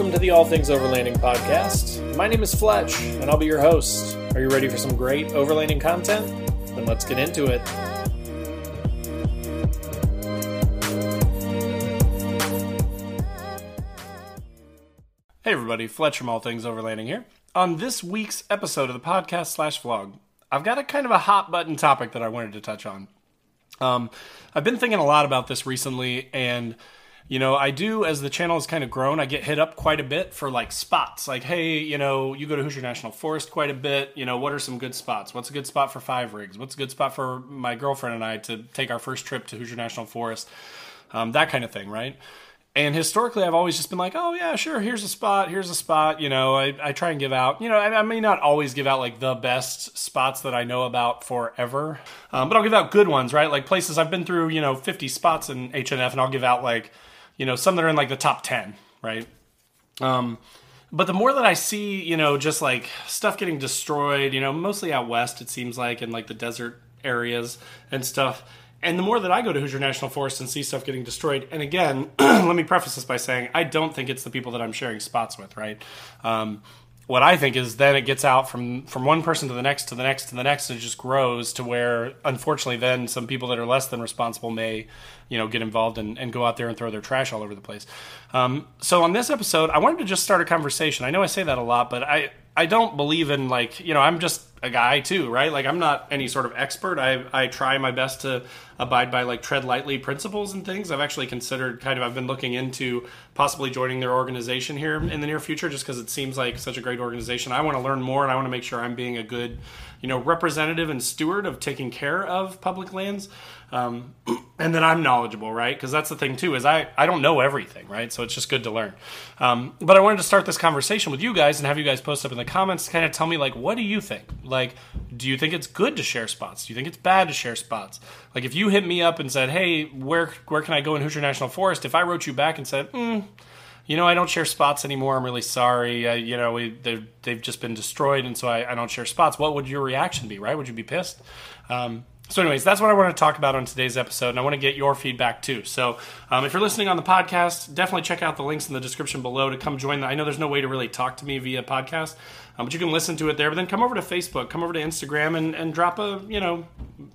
welcome to the All Things Overlanding podcast. My name is Fletch, and I'll be your host. Are you ready for some great overlanding content? Then let's get into it. Hey everybody, Fletch from All Things Overlanding here. On this week's episode of the podcast slash vlog, I've got a kind of a hot button topic that I wanted to touch on. Um, I've been thinking a lot about this recently, and you know, I do as the channel has kind of grown, I get hit up quite a bit for like spots. Like, hey, you know, you go to Hoosier National Forest quite a bit. You know, what are some good spots? What's a good spot for five rigs? What's a good spot for my girlfriend and I to take our first trip to Hoosier National Forest? Um, that kind of thing, right? And historically, I've always just been like, oh, yeah, sure, here's a spot, here's a spot. You know, I, I try and give out, you know, I, I, may not always give out like the best spots that I know about forever, um, but I'll give out good ones, right? Like places I've been through, you know, 50 spots in HNF, and I'll give out like, you know, some that are in like the top 10, right? Um, but the more that I see, you know, just like stuff getting destroyed, you know, mostly out west, it seems like, in like the desert areas and stuff. And the more that I go to Hoosier National Forest and see stuff getting destroyed, and again, let me preface this by saying I don't think it's the people that I'm sharing spots with, right? Um, what I think is then it gets out from from one person to the next to the next to the next and it just grows to where unfortunately then some people that are less than responsible may you know get involved and, and go out there and throw their trash all over the place. Um, so on this episode, I wanted to just start a conversation. I know I say that a lot, but I I don't believe in like you know I'm just a guy too, right? Like I'm not any sort of expert. I I try my best to abide by like tread lightly principles and things. I've actually considered kind of I've been looking into possibly joining their organization here in the near future just because it seems like such a great organization. I want to learn more and I want to make sure I'm being a good, you know, representative and steward of taking care of public lands. Um, and then I'm knowledgeable, right? Because that's the thing too is I I don't know everything, right? So it's just good to learn. Um, but I wanted to start this conversation with you guys and have you guys post up in the comments, kind of tell me like, what do you think? Like, do you think it's good to share spots? Do you think it's bad to share spots? Like, if you hit me up and said, hey, where where can I go in Hoosier National Forest? If I wrote you back and said, hmm you know, I don't share spots anymore. I'm really sorry. Uh, you know, we, they've, just been destroyed, and so I, I, don't share spots. What would your reaction be, right? Would you be pissed? Um, so, anyways, that's what I want to talk about on today's episode, and I want to get your feedback too. So, um, if you're listening on the podcast, definitely check out the links in the description below to come join. The, I know there's no way to really talk to me via podcast, um, but you can listen to it there. But then come over to Facebook, come over to Instagram, and, and drop a, you know,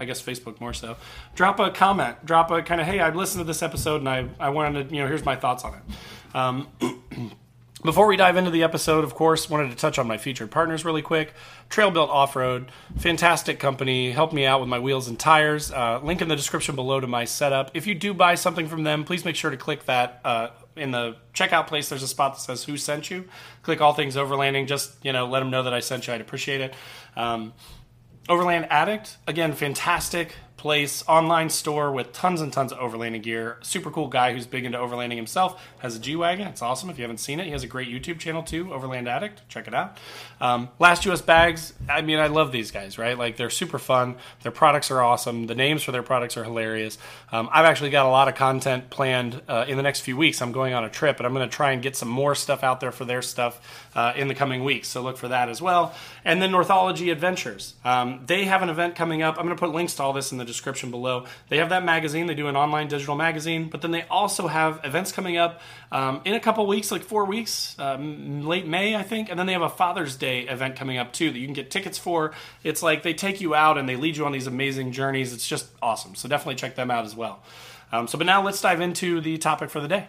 I guess Facebook more so. Drop a comment, drop a kind of, hey, I've listened to this episode, and I, I wanted to, you know, here's my thoughts on it. Um, Before we dive into the episode, of course, wanted to touch on my featured partners really quick. Trail Built Off Road, fantastic company, helped me out with my wheels and tires. Uh, link in the description below to my setup. If you do buy something from them, please make sure to click that uh, in the checkout place. There's a spot that says "Who sent you." Click all things overlanding. Just you know, let them know that I sent you. I'd appreciate it. Um, Overland Addict, again, fantastic place, online store with tons and tons of overlanding gear. Super cool guy who's big into overlanding himself. Has a G Wagon. It's awesome. If you haven't seen it, he has a great YouTube channel too, Overland Addict. Check it out. Um, Last US Bags. I mean, I love these guys, right? Like, they're super fun. Their products are awesome. The names for their products are hilarious. Um, I've actually got a lot of content planned uh, in the next few weeks. I'm going on a trip, and I'm going to try and get some more stuff out there for their stuff uh, in the coming weeks. So look for that as well. And then Northology Adventures. Um, they have an event coming up. I'm going to put links to all this in the description below. They have that magazine. They do an online digital magazine, but then they also have events coming up um, in a couple weeks, like four weeks, um, late May, I think. And then they have a Father's Day event coming up too that you can get tickets for. It's like they take you out and they lead you on these amazing journeys. It's just awesome. So definitely check them out as well. Um, so, but now let's dive into the topic for the day.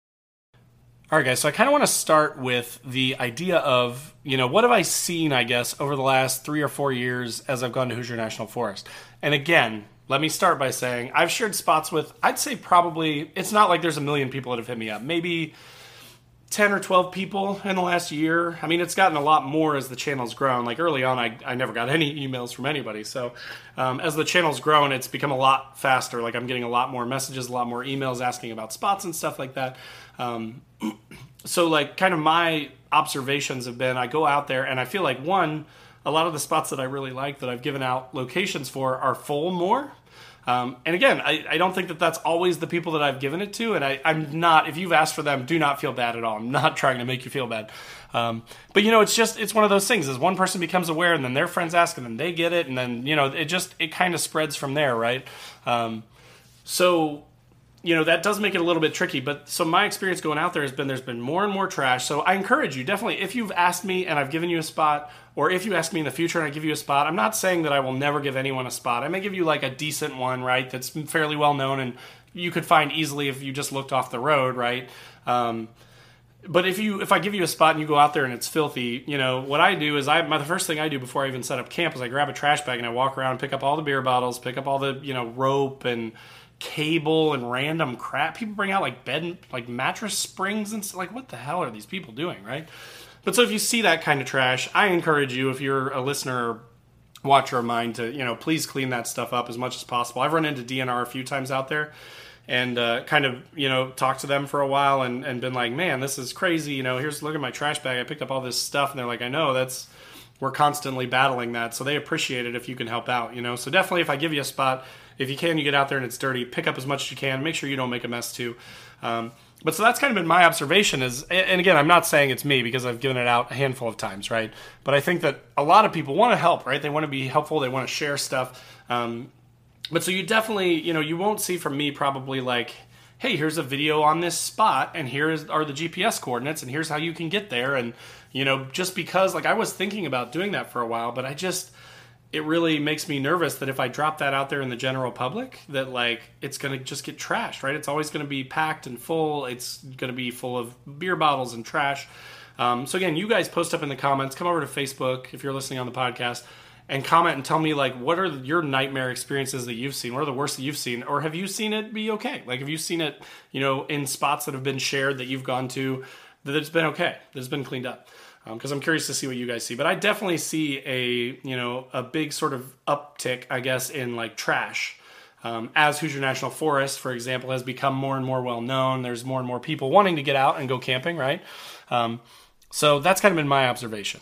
All right, guys. So I kind of want to start with the idea of, you know, what have I seen, I guess, over the last three or four years as I've gone to Hoosier National Forest. And again, let me start by saying I've shared spots with, I'd say probably, it's not like there's a million people that have hit me up. Maybe 10 or 12 people in the last year. I mean, it's gotten a lot more as the channel's grown. Like early on, I, I never got any emails from anybody. So um, as the channel's grown, it's become a lot faster. Like I'm getting a lot more messages, a lot more emails asking about spots and stuff like that. Um, so, like, kind of my observations have been I go out there and I feel like one, a lot of the spots that I really like that I've given out locations for are full more um, and again, I, I, don't think that that's always the people that I've given it to. And I, am not, if you've asked for them, do not feel bad at all. I'm not trying to make you feel bad. Um, but you know, it's just, it's one of those things as one person becomes aware and then their friends ask and then they get it. And then, you know, it just, it kind of spreads from there, right? Um, so, you know, that does make it a little bit tricky. But so my experience going out there has been there's been more and more trash. So I encourage you definitely, if you've asked me and I've given you a spot, or if you ask me in the future and I give you a spot, I'm not saying that I will never give anyone a spot. I may give you like a decent one, right? That's fairly well known and you could find easily if you just looked off the road, right? Um, but if you if I give you a spot and you go out there and it's filthy, you know what I do is I my the first thing I do before I even set up camp is I grab a trash bag and I walk around, and pick up all the beer bottles, pick up all the you know rope and cable and random crap. People bring out like bed like mattress springs and like what the hell are these people doing, right? But so if you see that kind of trash, I encourage you, if you're a listener watcher of mine, to you know please clean that stuff up as much as possible. I've run into DNR a few times out there, and uh, kind of you know talked to them for a while and, and been like, man, this is crazy. You know, here's look at my trash bag. I picked up all this stuff, and they're like, I know that's we're constantly battling that, so they appreciate it if you can help out. You know, so definitely if I give you a spot, if you can, you get out there and it's dirty, pick up as much as you can. Make sure you don't make a mess too. Um, but so that's kind of been my observation is and again i'm not saying it's me because i've given it out a handful of times right? But i think that a lot of people want to help right? They want to be helpful they want to share stuff um, but so you definitely you know you won't see from me probably like hey here's a video on this spot and here are the gps coordinates and here's how you can get there and you know just because like i was thinking about doing that for a while but i just it really makes me nervous that if I drop that out there in the general public, that like it's gonna just get trashed, right? It's always gonna be packed and full. It's gonna be full of beer bottles and trash. Um, so again, you guys post up in the comments. Come over to Facebook if you're listening on the podcast and comment and tell me like what are your nightmare experiences that you've seen what are the worst that you've seen or have you seen it be okay like have you seen it you know in spots that have been shared that you've gone to that it's been okay that it's been cleaned up because um, I'm curious to see what you guys see. But I definitely see a you know a big sort of uptick, I guess, in like trash. Um, as Hoosier National Forest, for example, has become more and more well known. There's more and more people wanting to get out and go camping, right? Um, so that's kind of been my observation.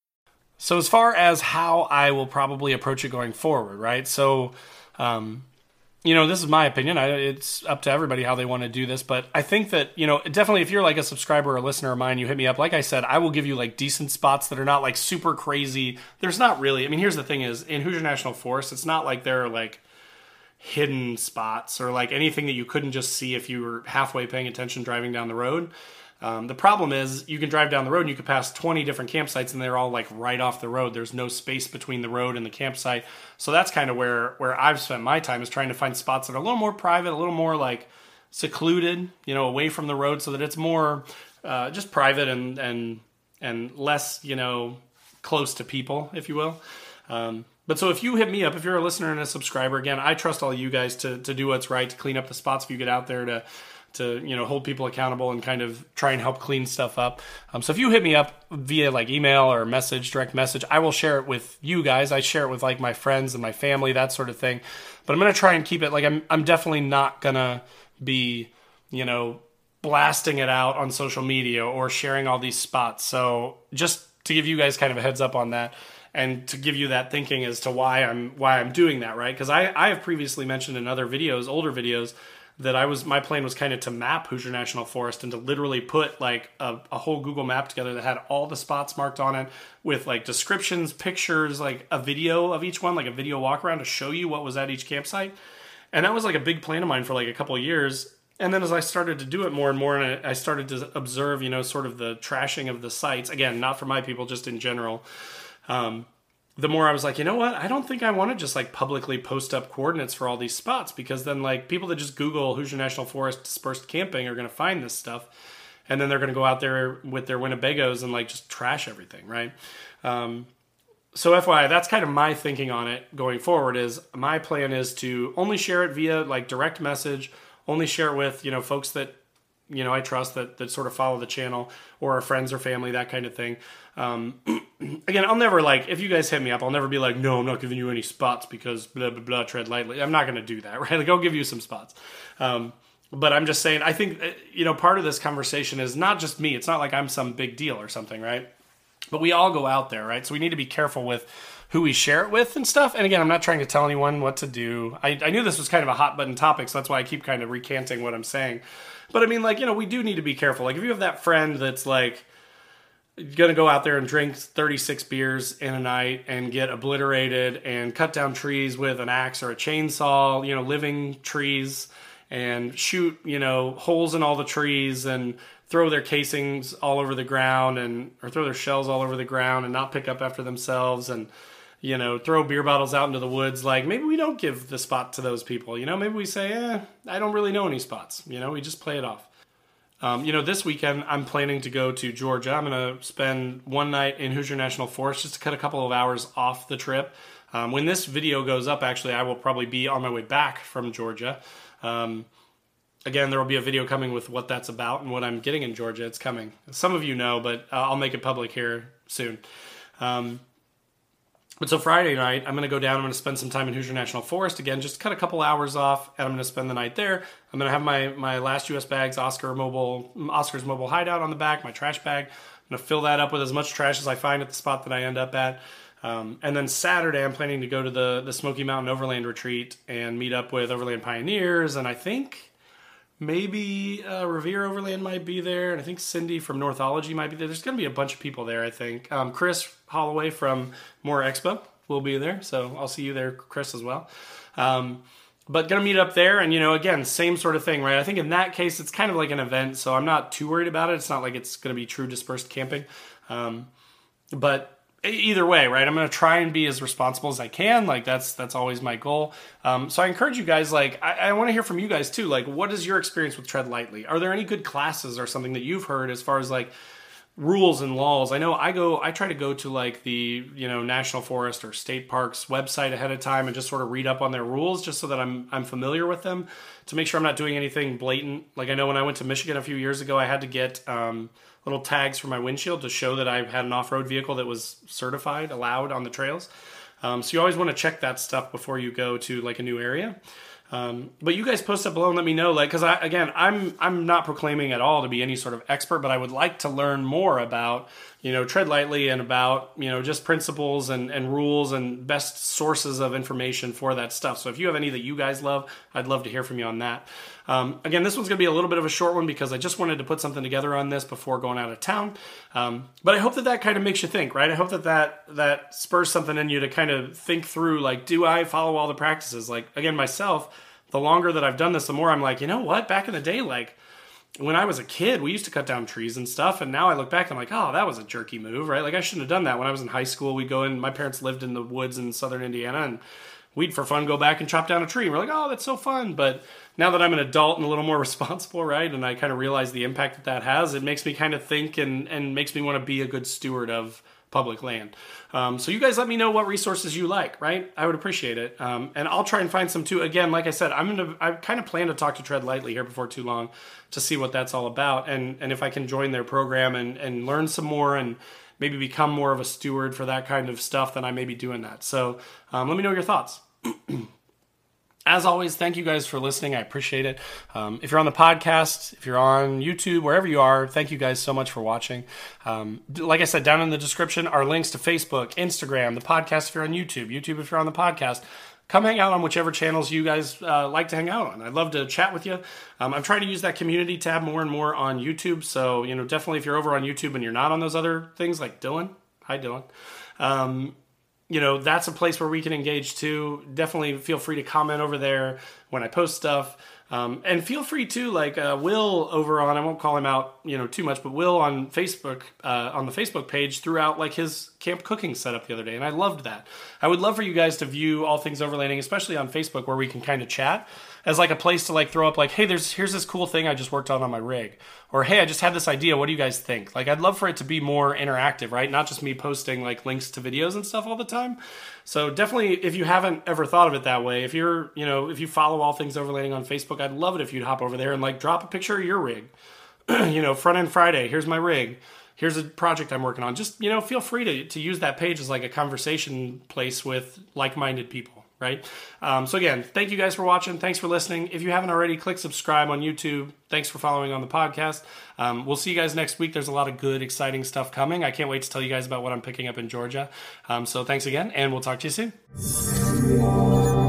So as far as how I will probably approach it going forward, right? So, um, you know, this is my opinion. I, it's up to everybody how they want to do this, but I think that you know, definitely if you're like a subscriber or listener of mine, you hit me up. Like I said, I will give you like decent spots that are not like super crazy. There's not really. I mean, here's the thing: is in Hoosier National Forest, it's not like there are like hidden spots or like anything that you couldn't just see if you were halfway paying attention driving down the road. Um, the problem is you can drive down the road and you could pass 20 different campsites and they're all like right off the road. There's no space between the road and the campsite. So that's kind of where where I've spent my time is trying to find spots that are a little more private, a little more like secluded, you know, away from the road so that it's more uh, just private and and and less, you know, close to people, if you will. Um, but so if you hit me up, if you're a listener and a subscriber, again, I trust all you guys to to do what's right, to clean up the spots if you get out there to to you know hold people accountable and kind of try and help clean stuff up. Um, so if you hit me up via like email or message, direct message, I will share it with you guys. I share it with like my friends and my family, that sort of thing. But I'm gonna try and keep it like I'm. I'm definitely not gonna be you know blasting it out on social media or sharing all these spots. So just to give you guys kind of a heads up on that and to give you that thinking as to why I'm why I'm doing that, right? Because I, I have previously mentioned in other videos, older videos, that I was my plan was kind of to map Hoosier National Forest and to literally put like a, a, whole Google map together that had all the spots marked on it with like descriptions, pictures, like a video of each one, like a video walk around to show you what was at each campsite. And that was like a big plan of mine for like a couple years. and then as I started to do it more and more, and I started to observe, you know, sort of the trashing of the sites again, not for my people, just in general. Um, the more I was like, you know what? I don't think I want to just like publicly post up coordinates for all these spots because then like people that just Google Hoosier National Forest dispersed camping are going to find this stuff, and then they're going to go out there with their Winnebagos and like just trash everything, right? Um, so FYI, that's kind of my thinking on it going forward. Is my plan is to only share it via like direct message, only share it with you know folks that you know I trust that that sort of follow the channel or our friends or family, that kind of thing. Um, again, I'll never like if you guys hit me up, I'll never be like, no, I'm not giving you any spots because blah blah blah. Tread lightly. I'm not going to do that, right? Like I'll give you some spots. Um, but I'm just saying, I think uh, you know part of this conversation is not just me. It's not like I'm some big deal or something, right? But we all go out there, right? So we need to be careful with who we share it with and stuff. And again, I'm not trying to tell anyone what to do. I, I knew this was kind of a hot button topic, so that's why I keep kind of recanting what I'm saying. But I mean, like, you know, we do need to be careful. Like, if you have that friend that's like, gonna go out there and drink 36 beers in a night and get obliterated and cut down trees with an axe or a chainsaw, you know, living trees and shoot, you know, holes in all the trees and throw their casings all over the ground and or throw their shells all over the ground and not pick up after themselves and you know throw beer bottles out into the woods like maybe we don't give the spot to those people you know maybe we say eh i don't really know any spots you know we just play it off um, you know this weekend i'm planning to go to georgia i'm going to spend one night in hoosier national forest just to cut a couple of hours off the trip um, when this video goes up actually i will probably be on my way back from georgia um, again, there will be a video coming with what that's about and what I'm getting in Georgia. It's coming. Some of you know, but uh, I'll make it public here soon. Um, but so Friday night, I'm going to go down. I'm going to spend some time in Hoosier National Forest again, just cut a couple hours off, and I'm going to spend the night there. I'm going to have my my last U.S. bags, Oscar mobile, Oscar's mobile hideout on the back, my trash bag. I'm going to fill that up with as much trash as I find at the spot that I end up at. Um, and then Saturday, I'm planning to go to the the Smoky Mountain Overland Retreat and meet up with Overland Pioneers, and I think maybe uh, Revere Overland might be there, and I think Cindy from Northology might be there. There's going to be a bunch of people there, I think. Um, Chris Holloway from More Expo will be there, so I'll see you there, Chris, as well. Um, but gonna meet up there, and you know, again, same sort of thing, right? I think in that case, it's kind of like an event, so I'm not too worried about it. It's not like it's gonna be true dispersed camping, um, but either way, right? I'm to try and be as responsible as I can. Like that's that's always my goal. Um, so I encourage you guys. Like I, I want to hear from you guys too. Like what is your experience with Tread Lightly? Are there any good classes or something that you've heard as far as like rules and laws? I know I go. I try to go to like the you know National Forest or State Parks website ahead of time and just sort of read up on their rules just so that I'm I'm familiar with them to make sure I'm not doing anything blatant. Like I know when I went to Michigan a few years ago, I had to get. Um, little tags for my windshield to show that I had an off road vehicle that was certified, allowed on the trails. Um, so you always want to check that stuff before you go to like a new area. Um, but you guys post up below and let me know, like, because I again, I'm I'm not proclaiming at all to be any sort of expert, but I would like to learn more about, you know, tread lightly and about, you know, just principles and and rules and best sources of information for that stuff. So if you have any that you guys love, I'd love to hear from you on that. Um, again, this one's going to be a little bit of a short one because I just wanted to put something together on this before going out of town. Um, but I hope that that kind of makes you think, right? I hope that that that spurs something in you to kind of think through, like, do I follow all the practices? Like, again, myself, the longer that I've done this, the more I'm like, you know what? Back in the day, like when I was a kid, we used to cut down trees and stuff. And now I look back, and I'm like, oh, that was a jerky move, right? Like I shouldn't have done that. When I was in high school, we'd go in. My parents lived in the woods in southern Indiana, and we'd for fun go back and chop down a tree. We're like, oh, that's so fun. But now that I'm an adult and a little more responsible, right, and I kind of realize the impact that that has, it makes me kind of think and and makes me want to be a good steward of public land. Um, so you guys let me know what resources you like, right? I would appreciate it, um, and I'll try and find some too. Again, like I said, I'm gonna I kind of plan to talk to Tread Lightly here before too long to see what that's all about, and and if I can join their program and and learn some more and maybe become more of a steward for that kind of stuff, then I may be doing that. So um, let me know your thoughts. As always, thank you guys for listening. I appreciate it. Um, if you're on the podcast, if you're on YouTube, wherever you are, thank you guys so much for watching. Um, like I said, down in the description are links to Facebook, Instagram, the podcast if you're on YouTube, YouTube if you're on the podcast. Come hang out on whichever channels you guys uh, like to hang out on. I'd love to chat with you. Um, I'm trying to use that community tab more and more on YouTube. So, you know, definitely if you're over on YouTube and you're not on those other things like Dylan, hi Dylan, um, you know, that's a place where we can engage too. Definitely feel free to comment over there when I post stuff. Um, and feel free to like uh, Will over on I won't call him out you know too much, but Will on Facebook uh, on the Facebook page threw out like his camp cooking setup the other day, and I loved that. I would love for you guys to view all things overlanding, especially on Facebook where we can kind of chat as like a place to like throw up like hey there's here's this cool thing i just worked on on my rig. Or hey i just had this idea. What do you guys think? Like i'd love for it to be more interactive right? Not just me posting like links to videos and stuff all the time. So definitely if you haven't ever thought of it that way if you're you know if you follow all things overlanding on facebook i'd love it if you'd hop over there and like drop a picture of your rig. You know front end friday here's my rig. Here's a project i'm working on. Just you know feel free to, to use that page as like a conversation place with like-minded people right? Um, so again, thank you guys for watching. Thanks for listening. If you haven't already, click subscribe on YouTube. Thanks for following on the podcast. Um, we'll see you guys next week. There's a lot of good, exciting stuff coming. I can't wait to tell you guys about what I'm picking up in Georgia. Um, so thanks again, and we'll talk to you soon.